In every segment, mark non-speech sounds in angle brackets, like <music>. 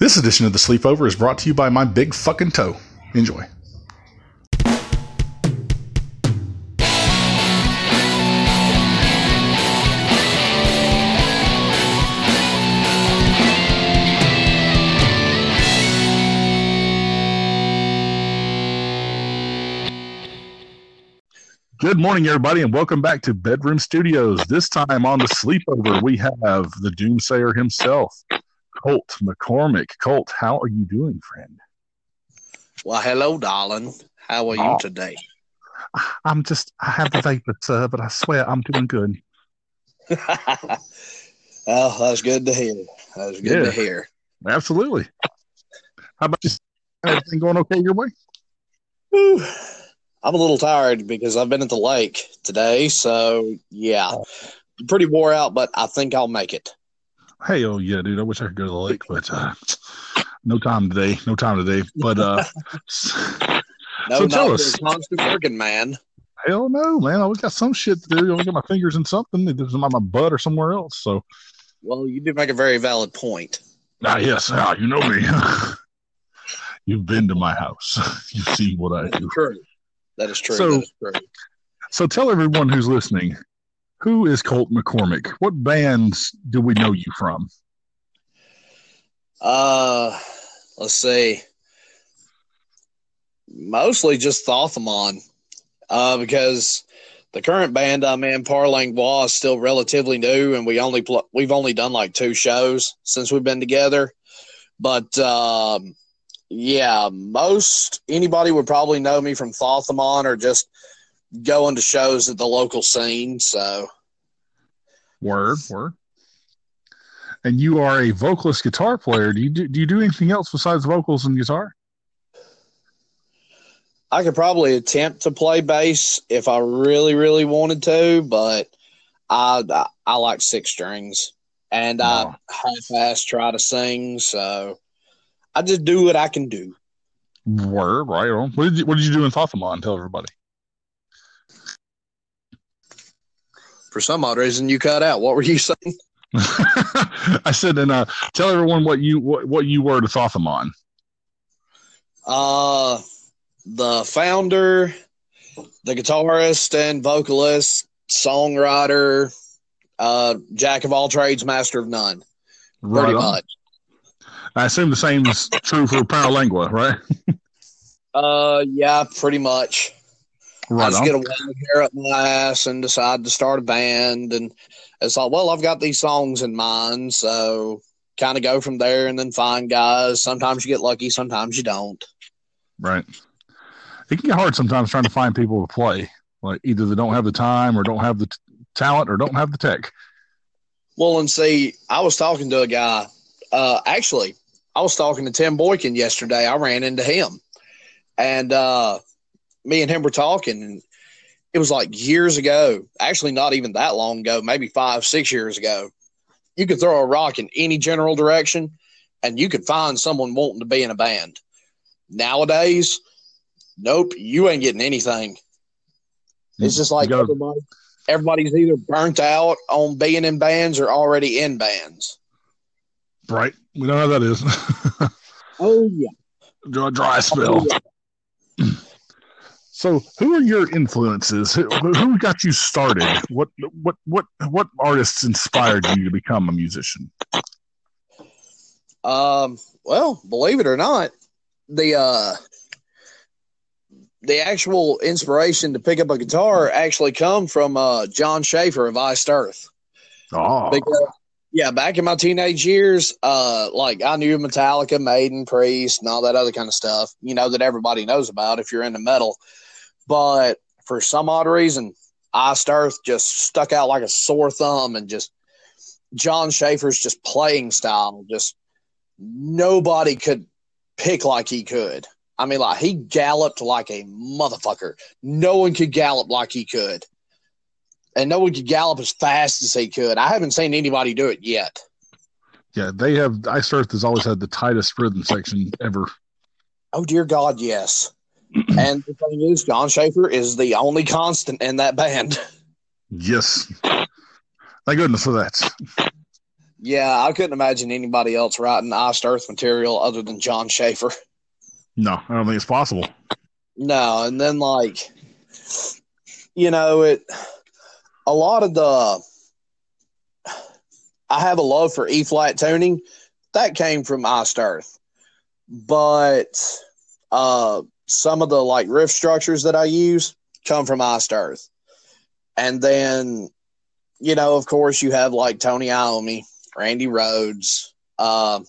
This edition of The Sleepover is brought to you by my big fucking toe. Enjoy. Good morning, everybody, and welcome back to Bedroom Studios. This time on the sleepover, we have the Doomsayer himself, Colt McCormick. Colt, how are you doing, friend? Well, hello, darling. How are you Oh. today? <sighs> I'm just, I have the vapor, sir, but I swear I'm doing good. <laughs> oh, that's good to hear. That's good Yeah. to hear. Absolutely. How about you? Everything going okay your way? Whew. I'm a little tired because I've been at the lake today. So, yeah, oh. pretty wore out, but I think I'll make it. Hey, oh yeah, dude. I wish I could go to the lake, but uh, no time today. No time today. But uh, <laughs> No, So tell us. constant working man. hell no, man. I always got some shit to do. I always got my fingers in something. It doesn't my butt or somewhere else. So, Well, you do make a very valid point. ah, yes, ah, you know me. <laughs> You've been to my house. <laughs> You've seen what I do. True. That is true. So- that is true. So tell everyone who's listening, who is Colt McCormick? What bands do we know you from? Uh, let's see. Mostly just Thothamon, uh, because the current band I'm in, Parlangbois, is still relatively new, and we only pl- we've only done like two shows since we've been together. But um, yeah, most anybody would probably know me from Thothamon or just going to shows at the local scene. So Word, word. And you are a vocalist guitar player. Do you do, do you do anything else besides vocals and guitar? I could probably attempt to play bass if I really, really wanted to, but I I, I like six strings, and Wow. I half-ass try to sing. So I just do what I can do. Word, right on. What did you What did you do in Thothamon? Tell everybody. For some odd reason, you cut out. What were you <laughs> saying? <laughs> I said, and uh, tell everyone what you what, what you were to Thothamon. Uh, the founder, the guitarist and vocalist, songwriter, uh, jack of all trades, master of none. Right Pretty on. much. I assume the same is true for Paralingua, right? <laughs> Uh, yeah, pretty much. I Right just on. get a wild hair up my ass and decide to start a band. And it's like, well, I've got these songs in mind. So kind of go from there and then find guys. Sometimes you get lucky, sometimes you don't. Right. It can get hard sometimes trying to find people to play. Like either they don't have the time or don't have the t- talent or don't have the tech. Well, and see, I was talking to a guy. Uh, actually, I was talking to Tim Boykin yesterday. I ran into him. And uh, me and him were talking. And it was like years ago. Actually, not even that long ago, maybe five, six years ago. You could throw a rock in any general direction and you could find someone wanting to be in a band. Nowadays, nope, you ain't getting anything. It's just like everybody, everybody's either burnt out on being in bands or already in bands. right. We know how that is. <laughs> Oh yeah. dry, dry spell. <clears throat> So, who are your influences? Who, who got you started? What what what what artists inspired you to become a musician? Um. Well, believe it or not, the uh, the actual inspiration to pick up a guitar actually come from uh, Jon Schaffer of Iced Earth. Oh, Because, yeah, back in my teenage years, uh, like I knew Metallica, Maiden, Priest, and all that other kind of stuff. You know that everybody knows about if you're into metal. But for some odd reason, Iced Earth just stuck out like a sore thumb, and just Jon Schaffer's just playing style, just nobody could pick like he could. I mean, like he galloped like a motherfucker. No one could gallop like he could and no one could gallop as fast as he could. I haven't seen anybody do it yet. yeah. They have Iced Earth has always had the tightest rhythm section ever. Oh dear God, yes. <clears throat> and the thing is, Jon Schaffer is the only constant in that band. Yes. Thank goodness for that. Yeah, I couldn't imagine anybody else writing iced earth material other than Jon Schaffer. No, I don't think it's possible. No, and then like you know, it a lot of the I have a love for E flat tuning. That came from Iced Earth. But uh some of the like riff structures that I use come from Iced Earth. And then, you know, of course you have like Tony Iommi, Randy Rhoads. uh,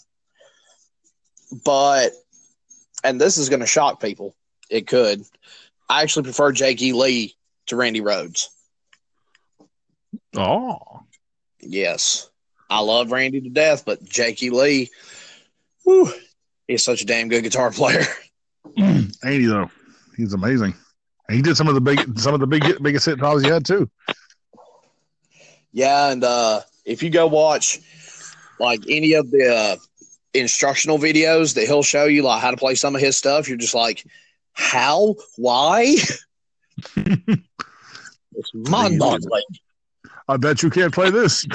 but and this is going to shock people. It could. I actually prefer Jake E. Lee to Randy Rhoads. Oh, Yes. I love Randy to death, but Jake E. Lee, whew, he's such a damn good guitar player. <laughs> he though? He's amazing. And he did some of the big, some of the big, biggest hit probably he had too. Yeah, and uh, if you go watch like any of the uh, instructional videos that he'll show you, like how to play some of his stuff, you're just like, how? Why? <laughs> it's <laughs> mind boggling. I bet you can't play this.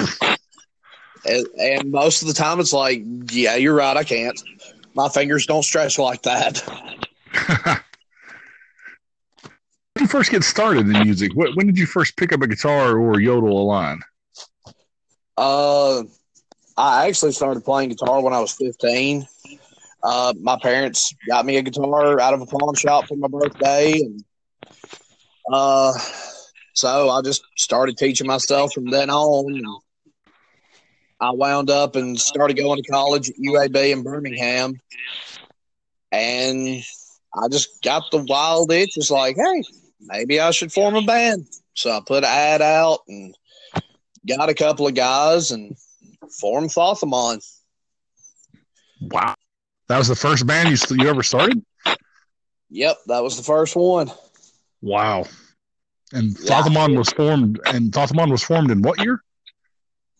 And, and most of the time, it's like, yeah, you're right. I can't. My fingers don't stretch like that. When did you first get started in music? When did you first pick up a guitar or yodel a line? Uh, I actually started playing guitar when I was 15. Uh, my parents got me a guitar out of a pawn shop for my birthday, and uh, so I just started teaching myself from then on. I wound up and started going to college at UAB in Birmingham, and I just got the wild itch. It's like, hey, maybe I should form a band. So I put an ad out and got a couple of guys and formed Thothamon. Wow, that was the first band you you ever started. Yep, that was the first one. Wow, and Yeah. Thothamon was formed. And Thothamon was formed in what year?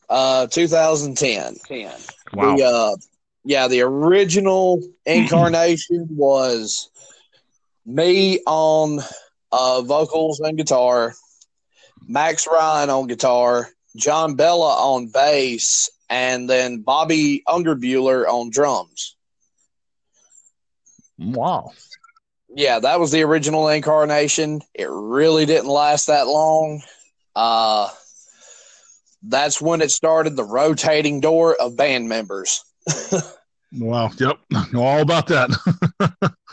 Uh, 2010. Wow, The, uh, yeah, the original <laughs> incarnation was me on uh, vocals and guitar, Max Ryan on guitar, John Bella on bass, and then Bobby Underbuehler on drums. wow. Yeah, that was the original incarnation. It really didn't last that long. Uh, that's when it started the rotating door of band members. <laughs> Wow. Yep. Know <laughs> all about that.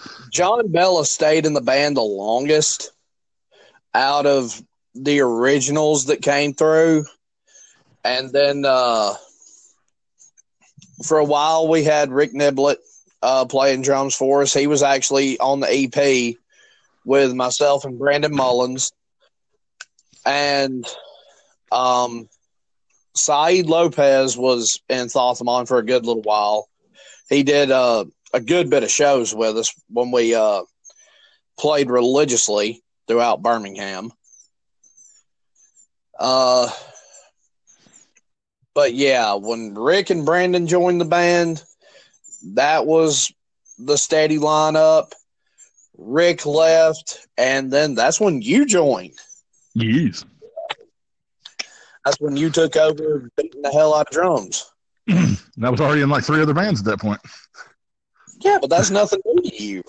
<laughs> John Bella stayed in the band the longest out of the originals that came through. And then uh, for a while, we had Rick Niblett uh, playing drums for us. He was actually on the EP with myself and Brandon Mullins. And um, Saeed Lopez was in Thothamon for a good little while. He did uh, a good bit of shows with us when we uh, played religiously throughout Birmingham. Uh, but yeah, when Rick and Brandon joined the band, that was the steady lineup. Rick left, and then that's when you joined. Jeez. That's when you took over beating the hell out of drums. <clears throat> That was already in like three other bands at that point. Yeah, but that's nothing new to you.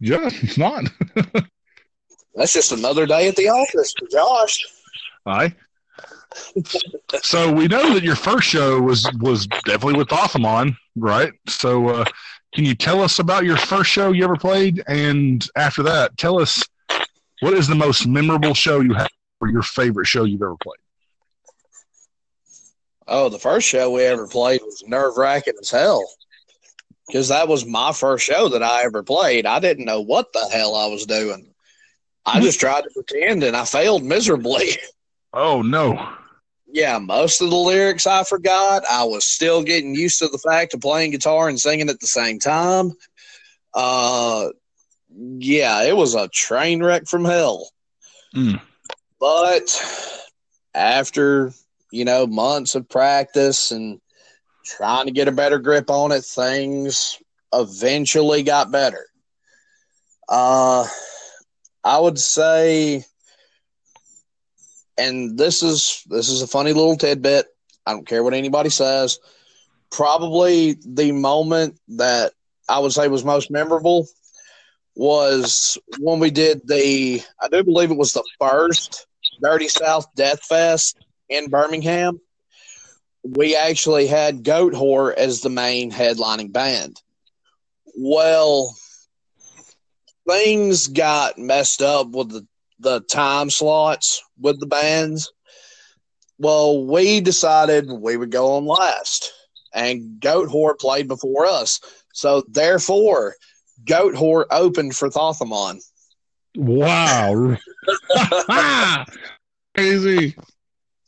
Yeah, it's not. <laughs> That's just another day at the office for Josh. Aye. so we know that your first show was was definitely with Thothamon, right? So uh, can you tell us about your first show you ever played, and after that, tell us what is the most memorable show you had, or your favorite show you've ever played? Oh, the first show we ever played was nerve wracking as hell. Because that was my first show that I ever played. I didn't know what the hell I was doing. I just tried to pretend and I failed miserably. <laughs> Oh no! yeah, most of the lyrics I forgot. I was still getting used to the fact of playing guitar and singing at the same time. Uh, yeah, it was a train wreck from hell. Mm. But after, you know, months of practice and trying to get a better grip on it, things eventually got better. Uh, I would say and this is this is a funny little tidbit. I don't care what anybody says. probably the moment that I would say was most memorable was when we did the, I do believe it was the first Dirty South Death Fest in Birmingham. We actually had Goat Goatwhore as the main headlining band. Well, things got messed up with the, the time slots with the bands. Well, we decided we would go on last, and Goat Goatwhore played before us. So, therefore, Goat Goatwhore opened for Thothamon. Wow. <laughs> <laughs> Crazy.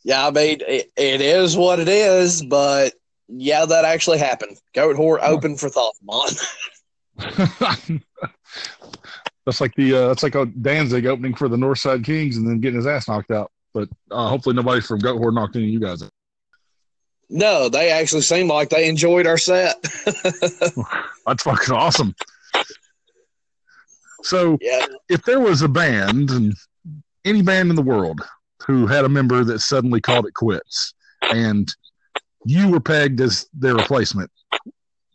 Yeah, I mean, it, it is what it is, but yeah, that actually happened. Goatwhore open for Thothamon. <laughs> <laughs> that's like the uh, that's like a Danzig opening for the Northside Kings and then getting his ass knocked out. But uh, hopefully nobody from Goatwhore knocked any of you guys out. No, they actually seemed like they enjoyed our set. <laughs> That's fucking awesome. So, yeah. if there was a band, and any band in the world, who had a member that suddenly called it quits, and you were pegged as their replacement,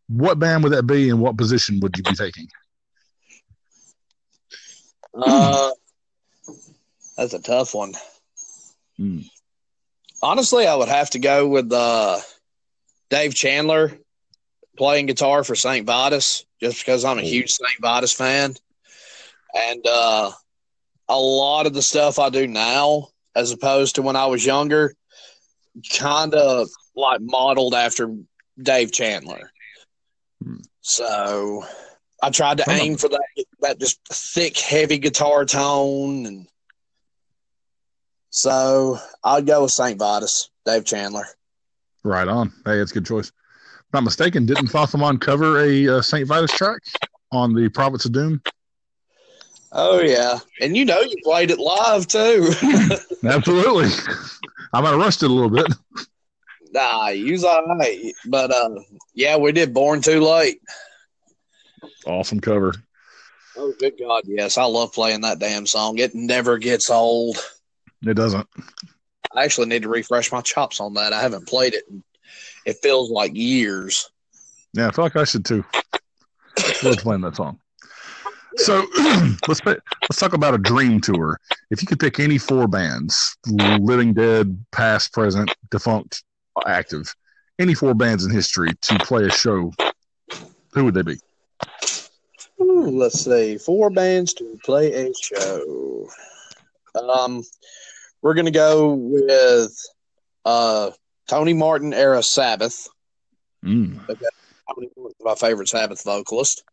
what band would that be, and what position would you be taking? Uh, that's a tough one. Hmm. Honestly, I would have to go with uh, Dave Chandler playing guitar for St. Vitus, just because I'm a huge St. Vitus fan. And uh, a lot of the stuff I do now, as opposed to when I was younger, kind of like modeled after Dave Chandler. Hmm. So I tried to aim for that that just thick, heavy guitar tone, and so I'd go with Saint Vitus, Dave Chandler. Right on. Hey, it's a good choice. If not mistaken, didn't Thothamon cover a uh, Saint Vitus track on the Prophets of Doom? Oh yeah, and you know you played it live too. <laughs> Absolutely. I might have rusted a little bit. Nah, you was all right, but uh, yeah, we did "Born Too Late." Awesome cover. Oh, good God, yes, I love playing that damn song. It never gets old. It doesn't. I actually need to refresh my chops on that. I haven't played it. It feels like years. Yeah, I feel like I should too. Love playing that song. So <clears throat> let's let's talk about a dream tour. If you could pick any four bands, living, dead, past, present, defunct, active, any four bands in history to play a show, who would they be? Ooh, let's see, four bands to play a show. Um, we're gonna go with uh Tony Martin era Sabbath. Mm. Tony Martin, my favorite Sabbath vocalist.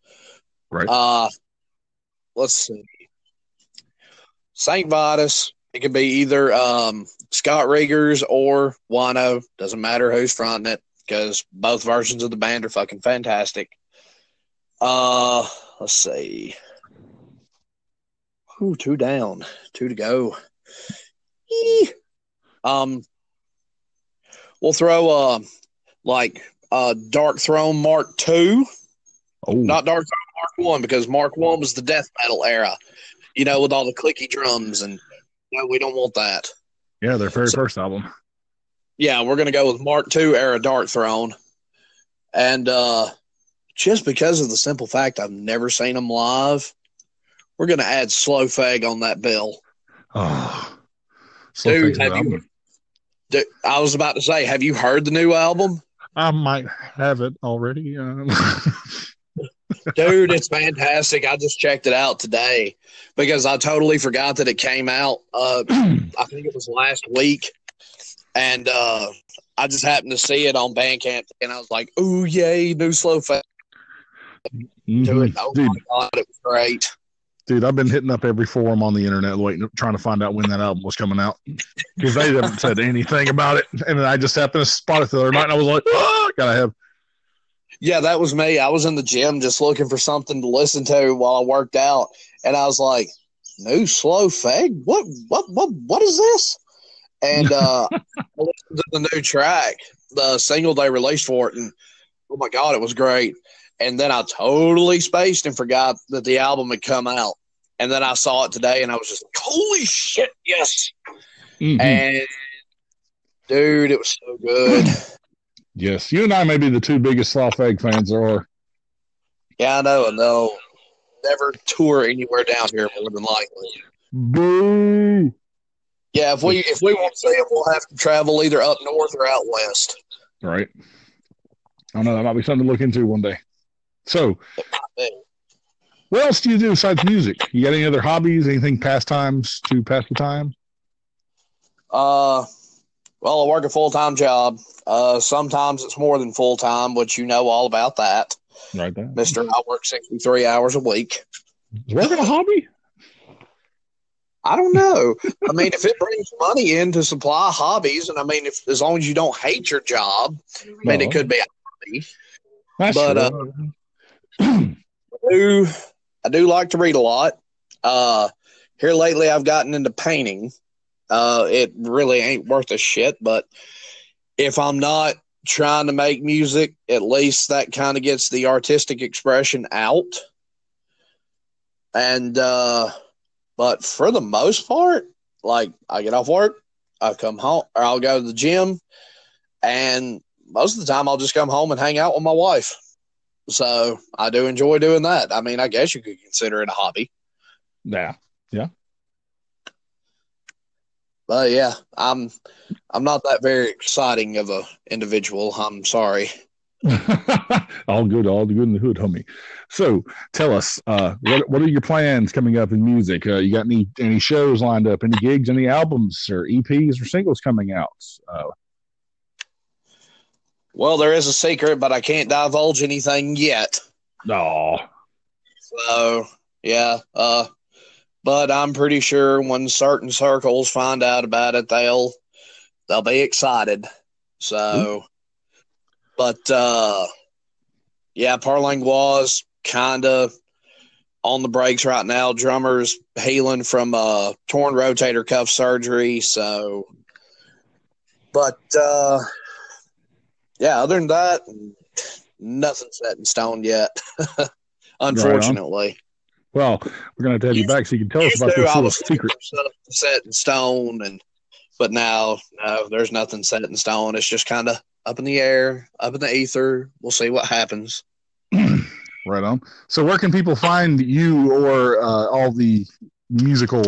Right. Uh, let's see. St. Vitus. It could be either um, Scott Reagers or Wino. Doesn't matter who's fronting it because both versions of the band are fucking fantastic. Uh, let's see. Ooh, two down, two to go. Eee. Um, we'll throw uh like uh Darkthrone Mark Two, oh, not Darkthrone Mark One because Mark One was the death metal era, you know, with all the clicky drums and no, we don't want that. yeah, their very so- first album. Yeah, we're gonna go with Mark Two era Darkthrone, and uh just because of the simple fact I've never seen them live, we're gonna add Slough Feg on that bill. Oh, Slow Dude, have you- Dude, I was about to say, have you heard the new album? I might have it already. Um, <laughs> Dude, it's fantastic. I just checked it out today because I totally forgot that it came out. Uh, <clears throat> I think it was last week, and uh, I just happened to see it on Bandcamp, and I was like, "Ooh, yay, new Slough Feg to mhm. it." Oh dude, my god, it was great. dude, I've been hitting up every forum on the internet, waiting, trying to find out when that album was coming out because they haven't said anything about it. And then I just happened to spot it the other night, and I was like, oh, gotta have. Yeah, that was me. I was in the gym just looking for something to listen to while I worked out, and I was like, "New Slough Feg? What? What? What? What is this?" And <laughs> uh, I listened to the new track, the single they released for it, and oh my god, it was great. And then I totally spaced and forgot that the album had come out. And then I saw it today, and I was just like, "Holy shit, yes!" Mhm. And dude, it was so good. <clears throat> Yes, you and I may be the two biggest Slough Feg fans there are. Yeah, I know, and they'll never tour anywhere down here more than likely. Boo! Yeah, if we if we want to see them, we'll have to travel either up north or out west. Right. I don't know. That might be something to look into one day. So, what else do you do besides music? You got any other hobbies? Anything pastimes to pass the time? Uh, well, I work a full time job. Uh, sometimes it's more than full time, which you know all about that, Right there. Mister. I work sixty three hours a week. Is working a hobby? I don't know. I mean, if it brings money in to supply hobbies, and I mean, if as long as you don't hate your job, I mean, No. it could be a hobby. That's But, true. <clears throat> I do I do like to read a lot. Uh, here lately, I've gotten into painting. Uh, it really ain't worth a shit, but if I'm not trying to make music, at least that kind of gets the artistic expression out. And uh, but for the most part, like I get off work, I come home, or I'll go to the gym, and most of the time I'll just come home and hang out with my wife. So I do enjoy doing that. I mean, I guess you could consider it a hobby. Yeah. Yeah. But yeah, I'm I'm not that very exciting of a individual. I'm sorry. <laughs> all good, all good in the hood, homie. So, tell us, uh, what what are your plans coming up in music? Uh, you got any any shows lined up? Any gigs? Any albums or EPs or singles coming out? Uh, Well, there is a secret, but I can't divulge anything yet. no, So yeah, uh, but I'm pretty sure when certain circles find out about it, they'll they'll be excited. So, but uh, yeah, Parlangois kind of on the brakes right now. Drummers healing from uh, torn rotator cuff surgery. So, but uh, yeah, other than that, nothing set in stone yet. <laughs> Unfortunately. Well, we're gonna have to have you back so you can tell us about this little secret. set in stone, and but now no, there's nothing set in stone. It's just kind of up in the air, up in the ether. We'll see what happens. <clears throat> Right on. So, where can people find you or uh, all the musical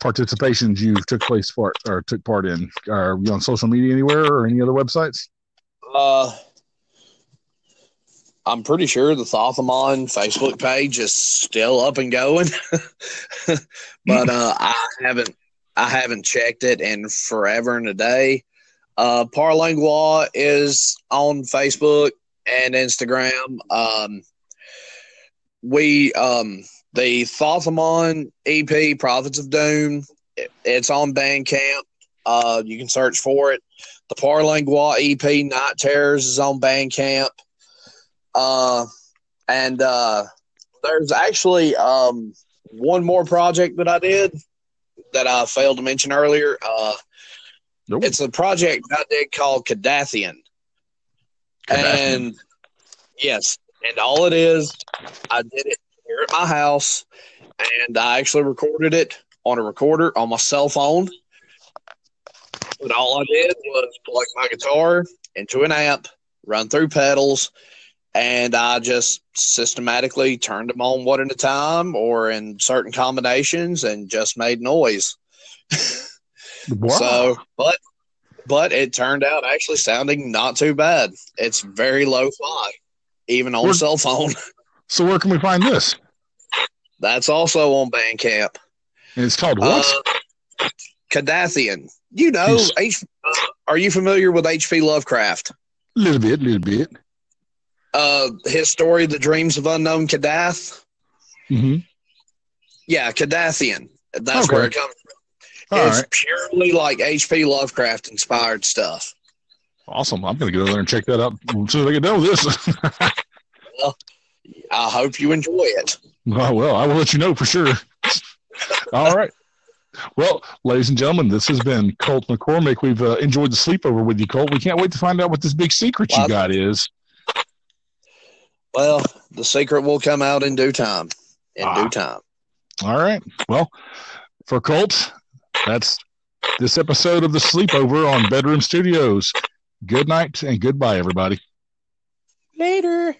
participations you took place part or took part in? Are you on social media anywhere or any other websites? Uh, I'm pretty sure the Thothamon Facebook page is still up and going, <laughs> but uh, <laughs> I haven't I haven't checked it in forever and a day. Uh, Parlangois is on Facebook and Instagram. Um, we um, the Thothamon EP Prophets of Doom. it- it's on Bandcamp. Uh, you can search for it. The Parlangois EP Night Terrors is on Bandcamp. Uh, and uh, there's actually um, one more project that I did that I failed to mention earlier. Uh, Nope. it's a project I did called Cadathian. And yes, and all it is, I did it here at my house, and I actually recorded it on a recorder on my cell phone. But all I did was plug my guitar into an amp, run through pedals, and I just systematically turned them on one at a time or in certain combinations and just made noise. <laughs> Wow. So, but but it turned out actually sounding not too bad. It's very low fi, even on We're- cell phone. <laughs> so, where can we find this? That's also on Bandcamp. And it's called what? Uh, Cadathian. You know, H, uh, are you familiar with H.P. Lovecraft? A little bit, a little bit. Uh, his story, The Dreams of Unknown Kadath. hmm Yeah, Cadathian. That's Okay. where it comes from. All it's right. purely like H.P. Lovecraft inspired stuff. Awesome. I'm going to go over there and check that out as soon as I get done with this. well, I hope you enjoy it. oh, well, I will let you know for sure. All right. Well, ladies and gentlemen, this has been Colt McCormick. We've uh, enjoyed the sleepover with you, Colt. We can't wait to find out what this big secret you got is. Well, the secret will come out in due time. In Ah. due time. All right. Well, for Colt, that's this episode of the sleepover on Bedroom Studios. Good night and goodbye, everybody. Later.